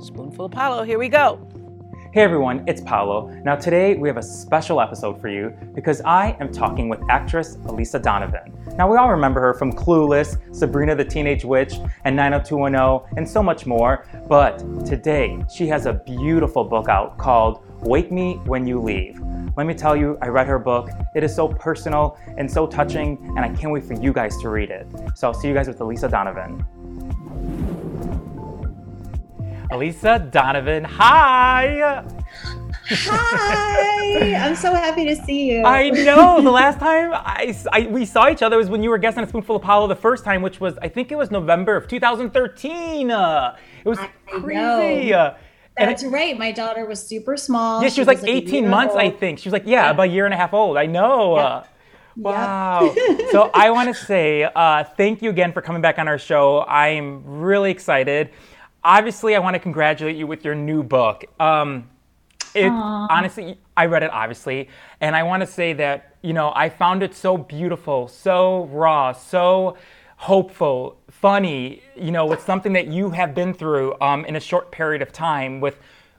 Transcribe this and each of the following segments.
Spoonful of Paolo, here we go. Hey everyone, it's Paolo. Now today we have a special episode for you because I am talking with actress Elisa Donovan. Now we all remember her from Clueless, Sabrina the Teenage Witch, and 90210, and so much more. But today she has a beautiful book out called Wake Me When You Leave. Let me tell you, I read her book. It is so personal and so touching, and I can't wait for you guys to read it. So I'll see you guys with Elisa Donovan. Elisa Donovan, hi! Hi! I'm so happy to see you. I know. The last time I, I, we saw each other was when you were guest on a Spoonful of Paolo the first time, which was I think it was November of 2013. Uh, it was I crazy. know. And That's right. My daughter was super small. yeah, she was like 18 a months, I think. She was like, yeah, about a year and a half old. I know. Uh, wow. so I want to say uh, thank you again for coming back on our show. I'm really excited. Obviously, I want to congratulate you with your new book. Um, it honestly, I read it obviously, and I want to say that you know I found it so beautiful, so raw, so hopeful, funny. You know, it's something that you have been through um, in a short period of time with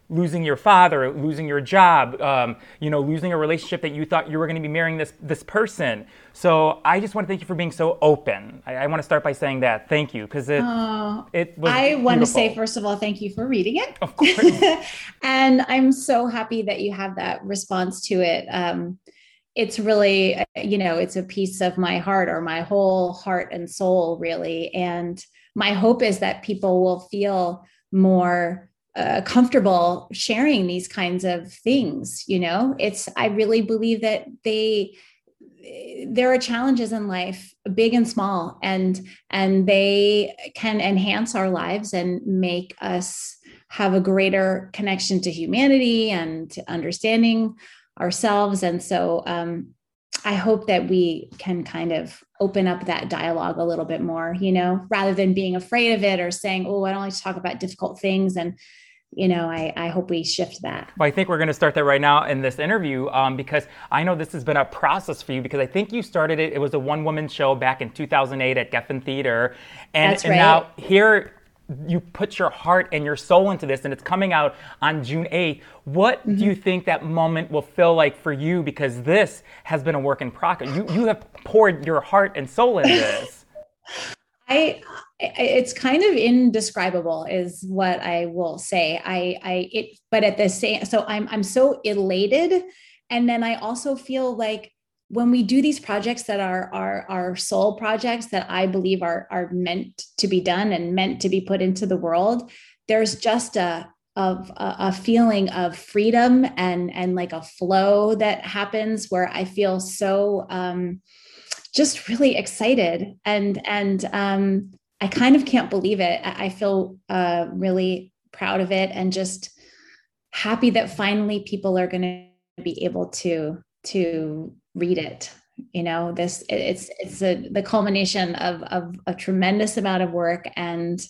losing your father, losing your job, um, you know, losing a relationship that you thought you were going to be marrying this this person. So I just want to thank you for being so open. I, I want to start by saying that thank you because it Oh, it was. I want to say, first of all, thank you for reading it. of course. and I'm so happy that you have that response to it. Um, it's really, you know, it's a piece of my heart or my whole heart and soul, really. And my hope is that people will feel more uh, comfortable sharing these kinds of things. You know, it's, I really believe that they, there are challenges in life big and small and and they can enhance our lives and make us have a greater connection to humanity and to understanding ourselves and so um, i hope that we can kind of open up that dialogue a little bit more you know rather than being afraid of it or saying oh i don't like to talk about difficult things and you know i, I hope we shift that Well, I think we're going to start that right now in this interview um, because I know this has been a process for you because I think you started it. It was a one woman show back in 2008 at Geffen Theater. And, That's and now here you put your heart and your soul into this and it's coming out on June 8th. What Mm-hmm. do you think that moment will feel like for you? Because this has been a work in progress. You, you have poured your heart and soul into this. I, I- it's kind of indescribable is what I will say. I, I, it, but at the same, so I'm, I'm so elated. And then I also feel like when we do these projects that are, are, are soul projects that I believe are, are meant to be done and meant to be put into the world, there's just a, of a, a feeling of freedom and, and like a flow that happens where I feel so, um, just really excited and and um, I kind of can't believe it. I I feel uh, really proud of it and just happy that finally people are going to be able to to read it. You know, this it's it's a, the culmination of of a tremendous amount of work and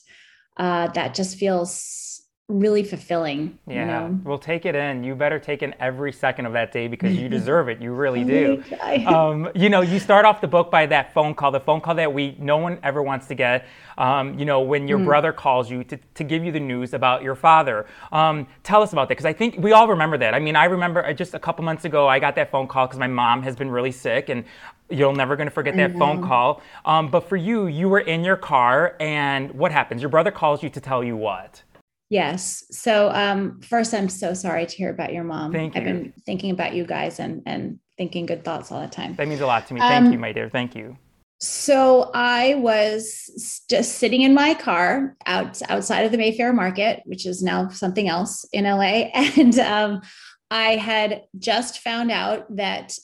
uh, that just feels really fulfilling. Yeah, You know? well, take it in. You better take in every second of that day because you deserve it. You really do. Um, you know, you start off the book by that phone call, the phone call that we no one ever wants to get. Um, you know, when your brother calls you to, to give you the news about your father. Um, tell us about that because I think we all remember that. I mean, I remember uh, just a couple months ago I got that phone call because my mom has been really sick and. You're never going to forget that phone call. Um, but for you, you were in your car, and what happens? Your brother calls you to tell you what? Yes. So um, first, I'm so sorry to hear about your mom. Thank you. I've been thinking about you guys and and thinking good thoughts all the time. That means a lot to me. Thank Um, you, my dear. Thank you. So I was just sitting in my car out outside of the Mayfair Market, which is now something else in LA, and um, I had just found out that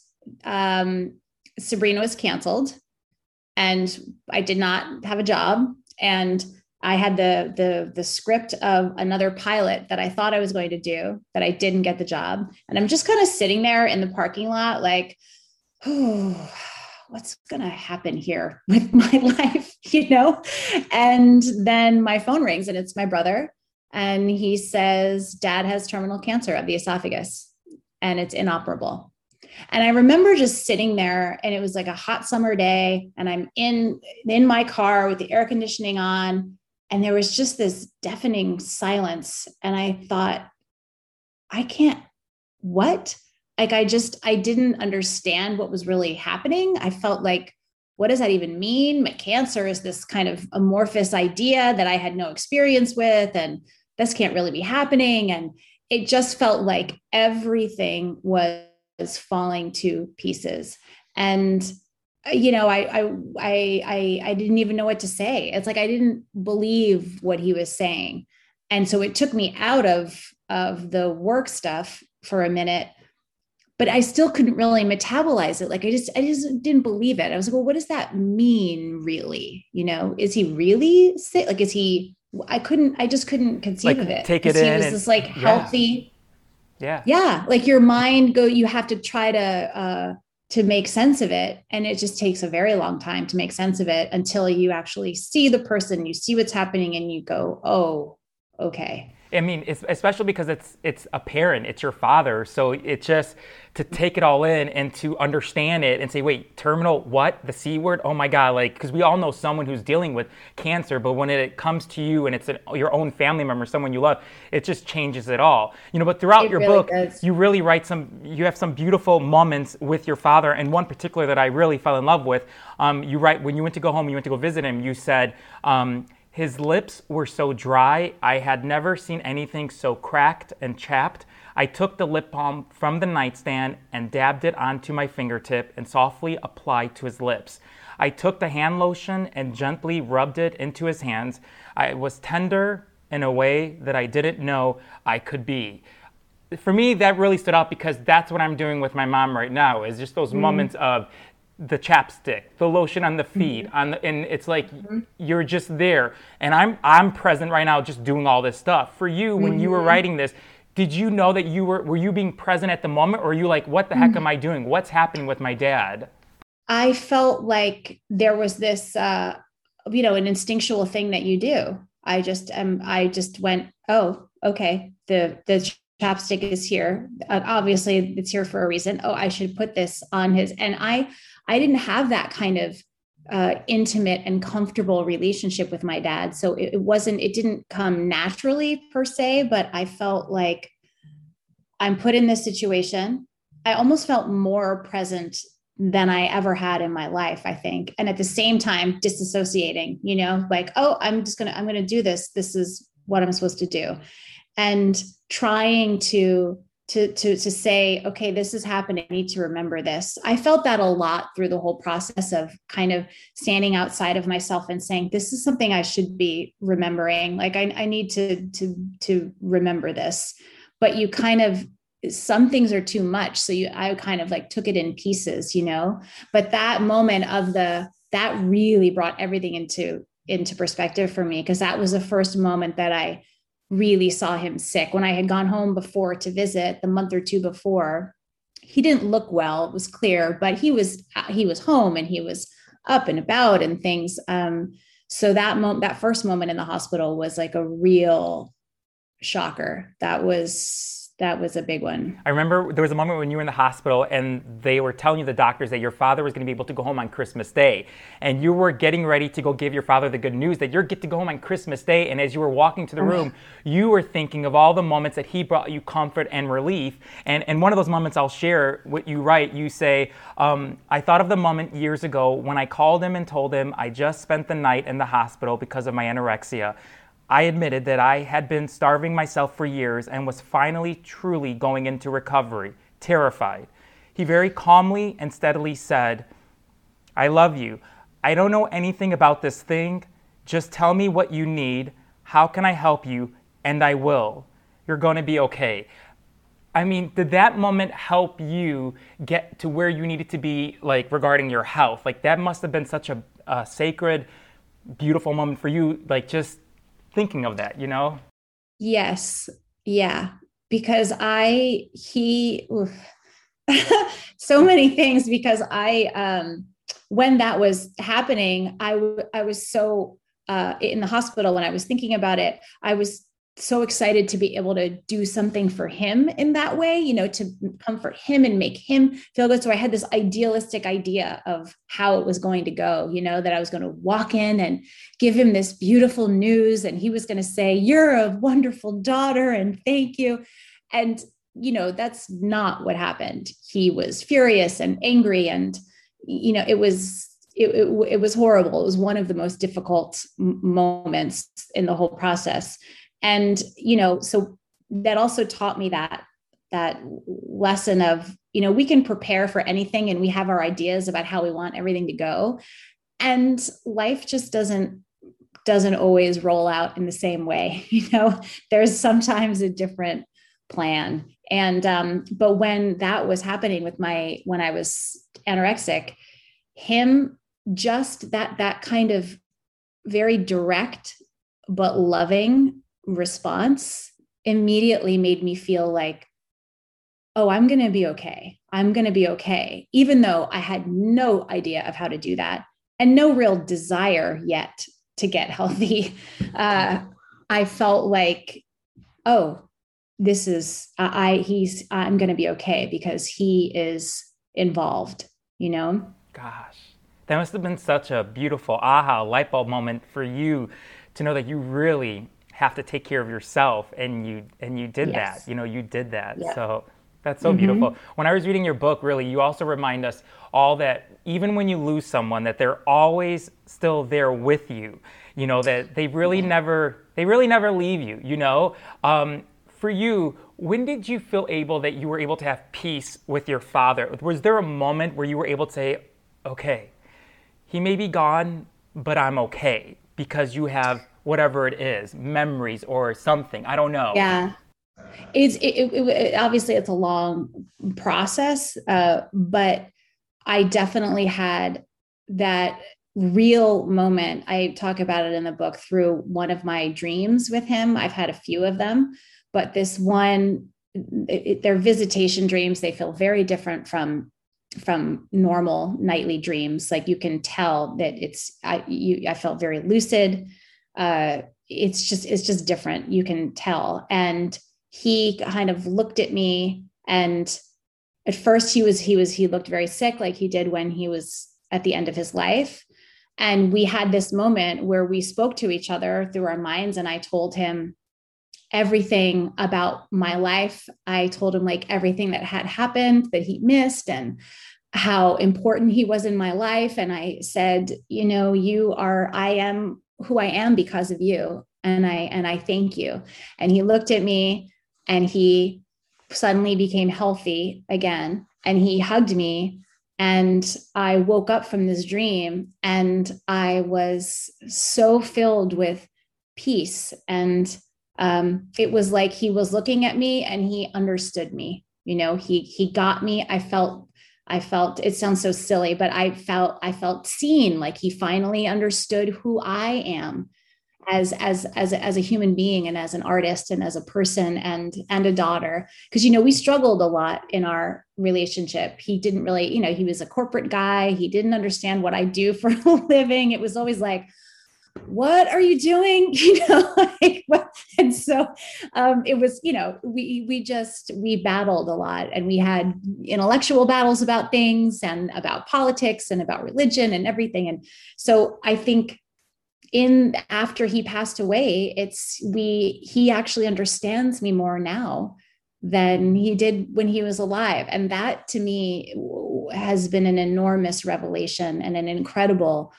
um, Sabrina was canceled, and I did not have a job, and I had the the the script of another pilot that I thought I was going to do that I didn't get the job, and I'm just kind of sitting there in the parking lot, like, what's going to happen here with my life, you know? And then my phone rings and it's my brother. And he says, Dad has terminal cancer of the esophagus and it's inoperable. And I remember just sitting there and it was like a hot summer day and I'm in in my car with the air conditioning on and there was just this deafening silence and i thought i can't what? Like i just i didn't understand what was really happening. I felt like what does that even mean? My cancer is this kind of amorphous idea that i had no experience with and this can't really be happening. And it just felt like everything was falling to pieces. And you know I, I i i i didn't even know what to say. It's like i didn't believe what he was saying. And so it took me out of of the work stuff for a minute but i still couldn't really metabolize it. Like i just i just didn't believe it. I was like well what does that mean really? You know is he really sick? Like is he i couldn't i just couldn't conceive like, of it. take it in he was and, this like healthy. Yeah. Yeah. Like your mind go you have to try to uh to make sense of it. And it just takes a very long time to make sense of it until you actually see the person you see what's happening and you go oh okay I mean, it's, especially because it's it's a parent, it's your father. So it's just to take it all in and to understand it and say, wait, terminal what? The c word? Oh my god! Like because we all know someone who's dealing with cancer, but when it comes to you and it's an, your own family member, someone you love, it just changes it all. You know. But throughout It your really book, does. you really write some. You have some beautiful moments with your father, and one particular that I really fell in love with. Um, you write when you went to go home, you went to go visit him. You said. Um, his lips were so dry, I had never seen anything so cracked and chapped. I took the lip balm from the nightstand and dabbed it onto my fingertip and softly applied to his lips. I took the hand lotion and gently rubbed it into his hands. I was tender in a way that I didn't know I could be. For me, that really stood out because that's what I'm doing with my mom right now. Is just those mm. moments of the chapstick, the lotion on the feet, on the, and it's like you're just there, and I'm I'm present right now, just doing all this stuff. For you, when you were writing this, did you know that you were were you being present at the moment, or are you like, what the heck am I doing? What's happening with my dad? I felt like there was this, uh, you know, an instinctual thing that you do. I just, um, I just went, oh, okay, the the chapstick is here. Uh, obviously, it's here for a reason. Oh, I should put this on his. And I, I didn't have that kind of uh, intimate and comfortable relationship with my dad, so it, it wasn't. It didn't come naturally per se, but I felt like I'm put in this situation. I almost felt more present than I ever had in my life, I think. And at the same time, disassociating, you know, like, oh, I'm just going to, I'm going to do this. This is what I'm supposed to do. And trying to, to, to, to say, okay, this is happening. I need to remember this. I felt that a lot through the whole process of kind of standing outside of myself and saying, this is something I should be remembering. Like I, I need to, to, to remember this. But you kind of some things are too much so you i kind of like took it in pieces you know but that moment of the that really brought everything into into perspective for me because that was the first moment that i really saw him sick. When i had gone home before to visit the month or two before he didn't look well it was clear but he was he was home and he was up and about and things. Um so that moment that first moment in the hospital was like a real shocker. That was that was a big one. I remember there was a moment when you were in the hospital and they were telling you, the doctors, that your father was going to be able to go home on Christmas Day. And you were getting ready to go give your father the good news that you're get to go home on Christmas Day. And as you were walking to the room, you were thinking of all the moments that he brought you comfort and relief. And, and one of those moments I'll share what you write, you say, um, I thought of the moment years ago when I called him and told him I just spent the night in the hospital because of my anorexia. I admitted that I had been starving myself for years and was finally truly going into recovery, terrified. He very calmly and steadily said, I love you. I don't know anything about this thing. Just tell me what you need. How can I help you? And I will. You're going to be okay. I mean, did that moment help you get to where you needed to be, like regarding your health? Like, that must have been such a, a sacred, beautiful moment for you, like, just thinking of that, you know? Yes. Yeah. Because I, he, so many things because I, um, when that was happening, I, w- I was so, uh, in the hospital when I was thinking about it, I was so excited to be able to do something for him in that way, you know, to comfort him and make him feel good. So I had this idealistic idea of how it was going to go, you know, that I was going to walk in and give him this beautiful news and he was going to say, You're a wonderful daughter and thank you. And, you know, that's not what happened. He was furious and angry and, you know, it was it, it, it, was horrible. It was one of the most difficult moments in the whole process and you know so that also taught me that that lesson of you know we can prepare for anything and we have our ideas about how we want everything to go. And life just doesn't doesn't always roll out in the same way you know? There's sometimes a different plan. And um but when that was happening with my when i was anorexic him just that that kind of very direct but loving response immediately made me feel like, oh, I'm going to be okay. I'm going to be okay, even though I had no idea of how to do that and no real desire yet to get healthy. Uh, I felt like, oh, this is I he's I'm going to be okay because he is involved, you know. Gosh, that must have been such a beautiful aha light bulb moment for you to know that you really have to take care of yourself and you and you did yes. that you know you did that yeah. so that's so mm-hmm. beautiful when i was reading your book really you also remind us all that even when you lose someone that they're always still there with you you know that they really mm-hmm. never they really never leave you you know um, for you when did you feel able that you were able to have peace with your father was there a moment where you were able to say okay he may be gone but i'm okay because you have whatever it is, memories or something. I don't know. Yeah. It's it, it, it, obviously it's a long process, uh, but I definitely had that real moment. I talk about it in the book through one of my dreams with him. I've had a few of them, but this one, it, they're visitation dreams. They feel very different from from normal nightly dreams. Like you can tell that it's I you I felt very lucid uh, it's just it's just different. You can tell. And he kind of looked at me, and at first he was he was he looked very sick, like he did when he was at the end of his life. And we had this moment where we spoke to each other through our minds, and I told him everything about my life. I told him like everything that had happened that he missed and how important he was in my life. And I said, you know, you are, I am who I am because of you. And I and I thank you. And he looked at me and he suddenly became healthy again. And he hugged me. And I woke up from this dream and I was so filled with peace. And um, it was like he was looking at me and he understood me. You know, he he got me. I felt I felt it sounds so silly, but I felt I felt seen like he finally understood who I am as as as as a human being and as an artist and as a person and and a daughter. Because you know we struggled a lot in our relationship. He didn't really you know he was a corporate guy. He didn't understand what i do for a living. It was always like what are you doing? You know like, and so um, it was you know we we just we battled a lot and we had intellectual battles about things and about politics and about religion and everything. And so i think in after he passed away it's we he actually understands me more now than he did when he was alive. And that to me has been an enormous revelation and an incredible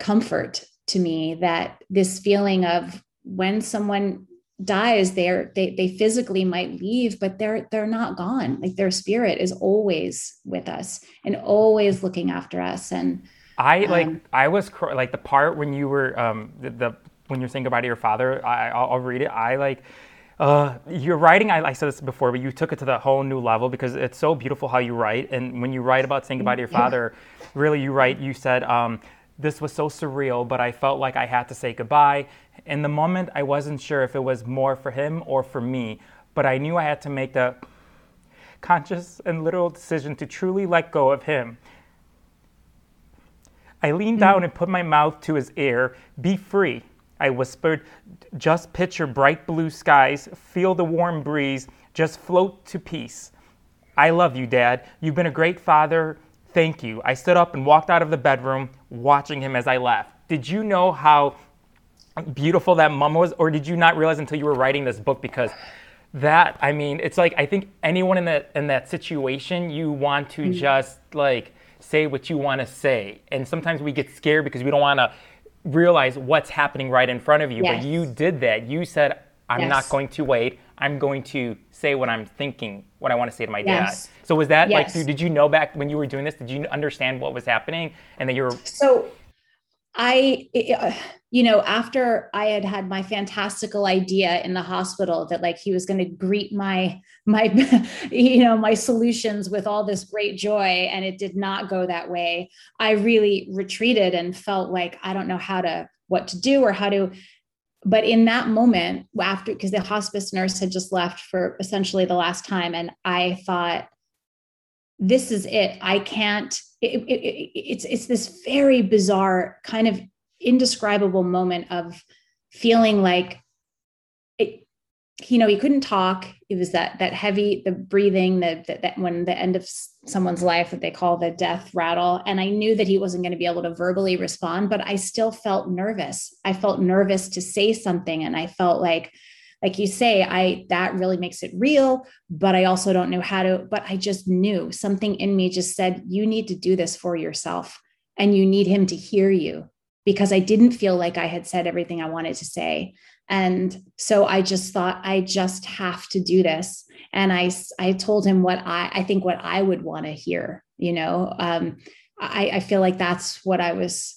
comfort to me that this feeling of when someone dies they're they, they physically might leave but they're they're not gone. Like their spirit is always with us and always looking after us. And i um, like i was like the part when you were um the, the when you're saying goodbye to your father i I'll, I'll read it. I like uh, your writing, I, I, said this before, but you took it to the whole new level because it's so beautiful how you write. And when you write about saying goodbye to your father, really, you write, you said, um, this was so surreal, but I felt like I had to say goodbye. In the moment, I wasn't sure if it was more for him or for me, but I knew I had to make the conscious and literal decision to truly let go of him. I leaned down and put my mouth to his ear. Be free. I whispered, just picture bright blue skies, feel the warm breeze, just float to peace. I love you, Dad. You've been a great father. Thank you. I stood up and walked out of the bedroom, watching him as I left. Did you know how beautiful that mom was, or did you not realize until you were writing this book? Because that, I mean, it's like I think anyone in that in that situation, you want to mm-hmm. just like say what you want to say, and sometimes we get scared because we don't want to realize what's happening right in front of you. Yes. But you did that. You said, "I'm yes. not going to wait. I'm going to say what I'm thinking, what I want to say to my yes. dad." So was that yes. like? Did you know back when you were doing this? Did you understand what was happening, and that you were so? I, you know, after I had had my fantastical idea in the hospital that like he was going to greet my my, you know, my solutions with all this great joy, and it did not go that way. I really retreated and felt like I don't know how to what to do or how to but in that moment after because the hospice nurse had just left for essentially the last time and i thought this is it. I can't it, it, it, it's it's this very bizarre kind of indescribable moment of feeling like you know he couldn't talk. It was that that heavy the breathing the, that, that when the end of someone's life that they call the death rattle. And i knew that he wasn't going to be able to verbally respond but i still felt nervous. I felt nervous to say something and i felt like like you say i that really makes it real but i also don't know how to but i just knew something in me just said you need to do this for yourself and you need him to hear you because i didn't feel like i had said everything i wanted to say and so i just thought i just have to do this. And i i told him what i i think what i would want to hear you know? Um i i feel like that's what i was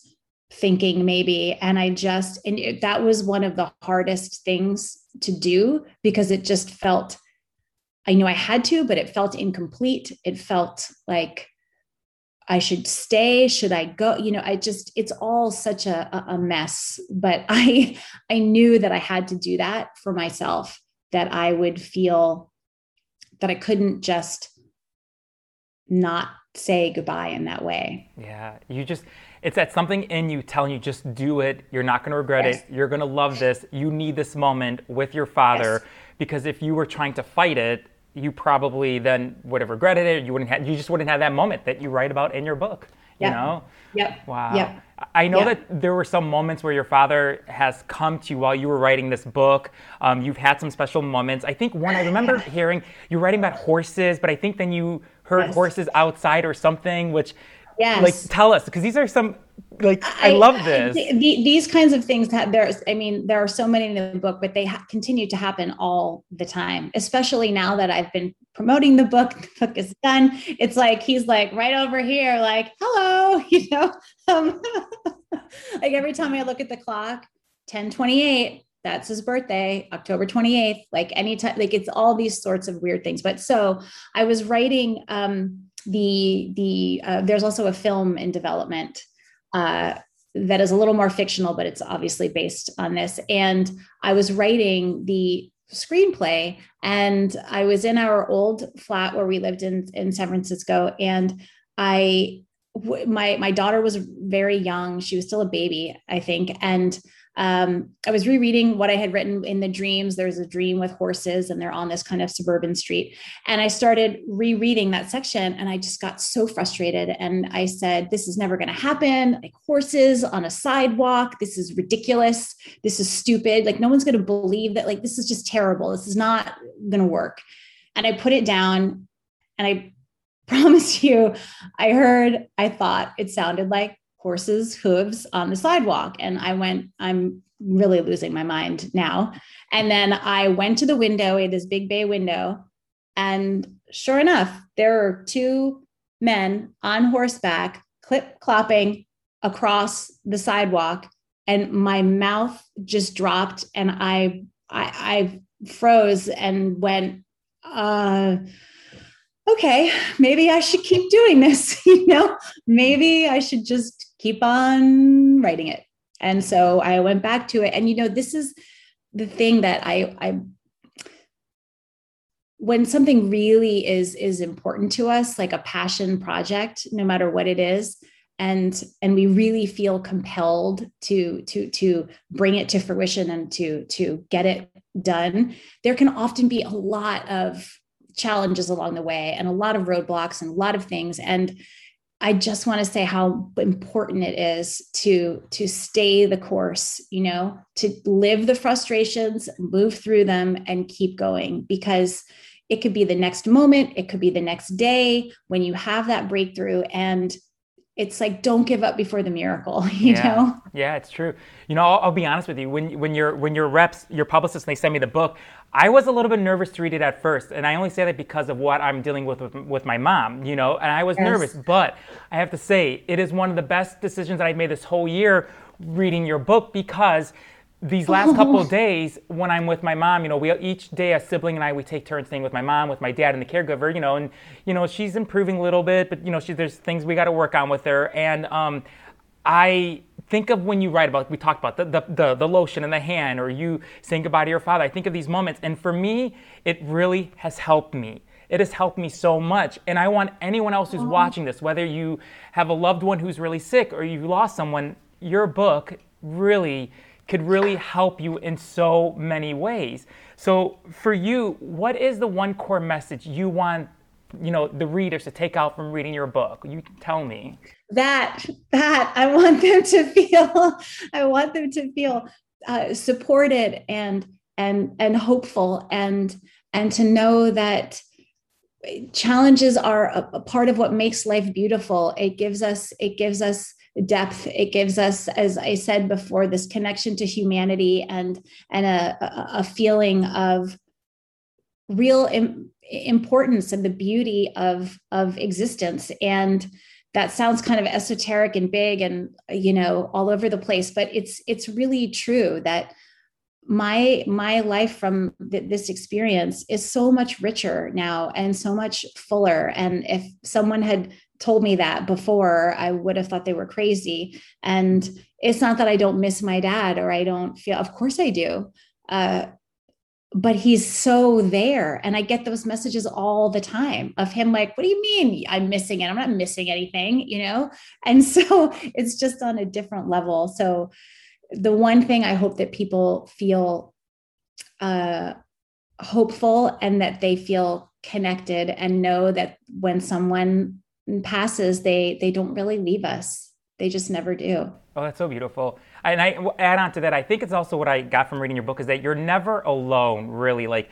thinking maybe. And i just and it, that was one of the hardest things to do because it just felt I knew I had to, but it felt incomplete. It felt like I should stay. Should I go? You know, I just, it's all such a, a mess. But I I knew that I had to do that for myself, that I would feel that I couldn't just not say goodbye in that way. Yeah. You just it's that something in you telling you just do it. You're not going to regret yes. it. You're going to love this. You need this moment with your father yes. because if you were trying to fight it, you probably then would have regretted it. You wouldn't have, you just wouldn't have that moment that you write about in your book. Yep. You know? Yep. Wow. Yep. I know yep. that there were some moments where your father has come to you while you were writing this book. Um, you've had some special moments. I think one I remember hearing you writing about horses, but I think then you heard yes. horses outside or something, which Yes. Like, tell us, because these are some, like, I, I love this. The, the, these kinds of things that there's, I mean, there are so many in the book, but they ha- continue to happen all the time, especially now that I've been promoting the book, the book is done. It's like, he's like right over here, like, hello, you know, um, like every time I look at the clock, 1028, that's his birthday, October 28th, like anytime, like it's all these sorts of weird things. But so I was writing, um, the the uh, there's also a film in development uh, that is a little more fictional, but it's obviously based on this. And I was writing the screenplay, and I was in our old flat where we lived in in San Francisco, and I my my daughter was very young; she was still a baby, I think, and um, I was rereading what I had written in the dreams. There's a dream with horses, and they're on this kind of suburban street. And I started rereading that section, and I just got so frustrated. And I said, This is never going to happen. Like horses on a sidewalk. This is ridiculous. This is stupid. Like, no one's going to believe that. Like, this is just terrible. This is not going to work. And I put it down, and I promise you, I heard, I thought it sounded like horses' hooves on the sidewalk. And I went, I'm really losing my mind now. And then I went to the window, it is big bay window. And sure enough, there are two men on horseback, clip clopping across the sidewalk. And my mouth just dropped and I I, I froze and went, uh, okay, maybe I should keep doing this. you know, maybe I should just keep on writing it. And so I went back to it. And you know, this is the thing that I I when something really is is important to us, like a passion project, no matter what it is, and and we really feel compelled to to to bring it to fruition and to to get it done there can often be a lot of challenges along the way and a lot of roadblocks and a lot of things and i just want to say how important it is to to stay the course you know to live the frustrations move through them and keep going because it could be the next moment it could be the next day when you have that breakthrough and it's like don't give up before the miracle you yeah. know? Yeah it's true. You know I'll, I'll, be honest with you. When when your when your reps your publicists they send me the book i was a little bit nervous to read it at first. And i only say that because of what i'm dealing with with, with my mom you know and i was yes. nervous. But i have to say it is one of the best decisions that i've made this whole year reading your book because these last couple of days when I'm with my mom, you know, we each day a sibling and I we take turns staying with my mom, with my dad and the caregiver, you know, and you know she's improving a little bit, but you know she, there's things we got to work on with her, and um, I think of when you write about we talked about the, the, the the lotion in the hand or you saying goodbye to your father. I think of these moments, and for me, it really has helped me. It has helped me so much. And I want anyone else who's watching this, whether you have a loved one who's really sick or you've lost someone, your book really could really help you in so many ways. So for you, what is the one core message you want, you know, the readers to take out from reading your book? You tell me. That that I want them to feel I want them to feel uh, supported and and and hopeful and and to know that challenges are a, a, part of what makes life beautiful it gives us it gives us depth it gives us as i said before this connection to humanity and and a, a feeling of real Im- importance and the beauty of of existence. And that sounds kind of esoteric and big and you know all over the place but it's it's really true that my my life from th- this experience is so much richer now and so much fuller. And if someone had told me that before, I would have thought they were crazy. And it's not that I don't miss my dad or I don't feel, of course I do. Uh, but he's so there. And I get those messages all the time of him, like, what do you mean I'm missing it? I'm not missing anything, you know? And so it's just on a different level. So the one thing I hope that people feel uh, hopeful and that they feel connected and know that when someone passes, they they don't really leave us. They just never do. Oh, that's so beautiful. And I add on to that, I think it's also what I got from reading your book is that you're never alone, really. Like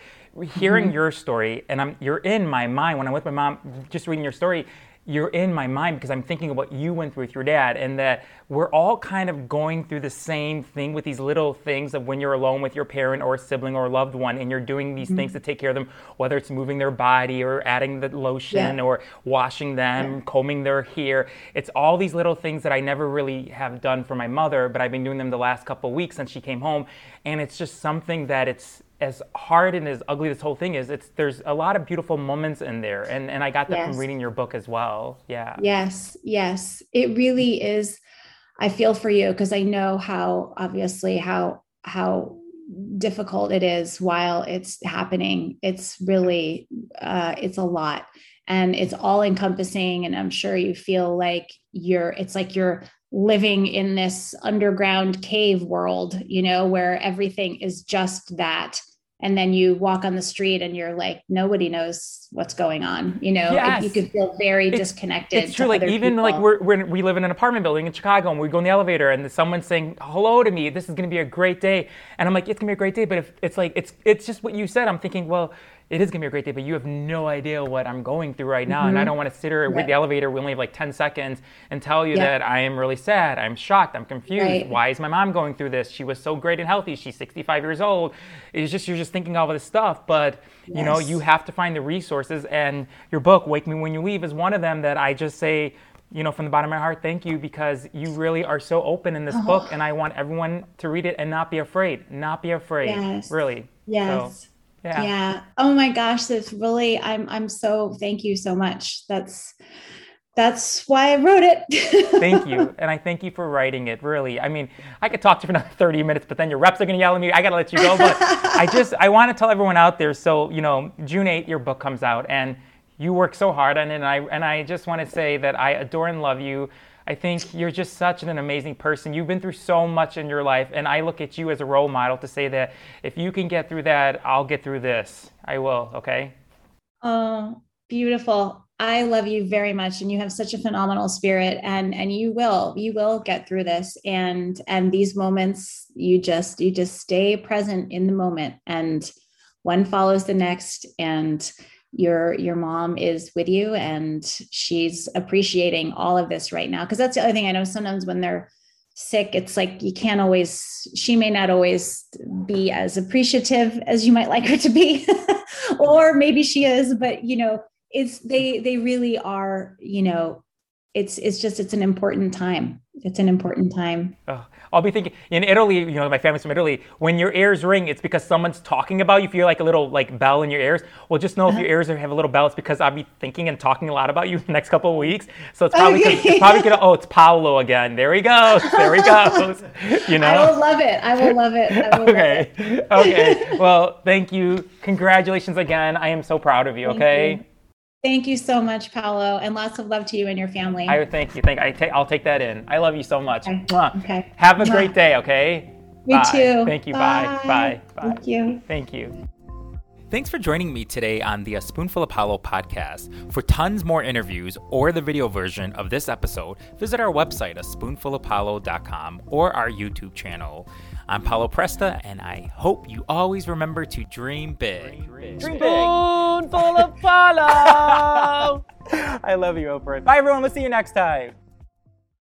hearing mm-hmm. your story, and I'm you're in my mind when I'm with my mom, just reading your story you're in my mind because I'm thinking of what you went through with your dad, and that we're all kind of going through the same thing with these little things of when you're alone with your parent or a sibling or a loved one, and you're doing these mm-hmm. things to take care of them, whether it's moving their body or adding the lotion yeah. or washing them, yeah. combing their hair. It's all these little things that I never really have done for my mother, but I've been doing them the last couple of weeks since she came home, and it's just something that it's as hard and as ugly this whole thing is, it's there's a lot of beautiful moments in there, and and I got that yes. from reading your book as well. Yeah. Yes, yes, it really is. I feel for you because I know how obviously how how difficult it is while it's happening. It's really uh, it's a lot, and it's all encompassing. And I'm sure you feel like you're. It's like you're living in this underground cave world, you know, where everything is just that. And then you walk on the street and you're like, nobody knows what's going on. You know, yes. you could feel very it's, disconnected. It's true. Like even people. like we're, we're, we live in an apartment building in Chicago and we go in the elevator and someone's saying hello to me. This is going to be a great day. And I'm like, it's going to be a great day. But if it's like, it's, it's just what you said. I'm thinking, well, it is gonna be a great day, but you have no idea what I'm going through right now. Mm-hmm. And I mm-hmm. don't want to sit here with the elevator. We only have like 10 seconds and tell you that I am really sad. I'm shocked. I'm confused. Right. Why is my mom going through this? She was so great and healthy. She's 65 years old. It's just, you're just thinking all of this stuff. But, yes. you know, you have to find the resources. And your book, Wake Me When You Leave, is one of them that I just say, you know, from the bottom of my heart, thank you because you really are so open in this oh. book. And I want everyone to read it and not be afraid. Not be afraid. Yes. Really. Yes. So. Yeah. yeah. Oh my gosh, that's really I'm I'm so thank you so much. That's that's why I wrote it. thank you. And I thank you for writing it, really. I mean, I could talk to you for another 30 minutes, but then your reps are going to yell at me. I got to let you go. But I just, I want to tell everyone out there. So, you know, June 8th, your book comes out and you work so hard on it. And I, and I just want to say that I adore and love you. I think you're just such an amazing person. You've been through so much in your life, and I look at you as a role model to say that if you can get through that, I'll get through this. I will, okay? Oh, beautiful. I love you very much and you have such a phenomenal spirit and and you will you will get through this and and these moments you just you just stay present in the moment and one follows the next and your your mom is with you and she's appreciating all of this right now. Because that's the other thing I know sometimes when they're sick it's like you can't always she may not always be as appreciative as you might like her to be or maybe she is but you know it's they they really are you know it's it's just it's an important time it's an important time. Oh, i'll be thinking in italy you know my family's from italy when your ears ring it's because someone's talking about you. If you feel like a little like bell in your ears well just know if your uh-huh. ears have a little bell it's because i'll be thinking and talking a lot about you the next couple of weeks. So it's probably okay. it's probably gonna oh it's paolo again. There he goes. There he goes. You know? i will love it. I will love it. Will okay. it. okay. Well thank you. Congratulations again. I am so proud of you thank okay? you. Thank you so much, Paolo, and lots of love to you and your family. I thank you. Thank I take. I'll take that in. I love you so much. Okay. okay. Have a great day. Okay. Me bye. too. Thank you. Bye. Bye. Bye. Thank you. Thank you. Thanks for joining me today on the A Spoonful of Paolo podcast. For tons more interviews or the video version of this episode, visit our website, a spoonfulofpaolo.com, or our YouTube channel. I'm Paolo Presta, and I hope you always remember to dream big. Dream, dream big. Spoonful of Paolo! I love you, Oprah. Bye, everyone. We'll see you next time.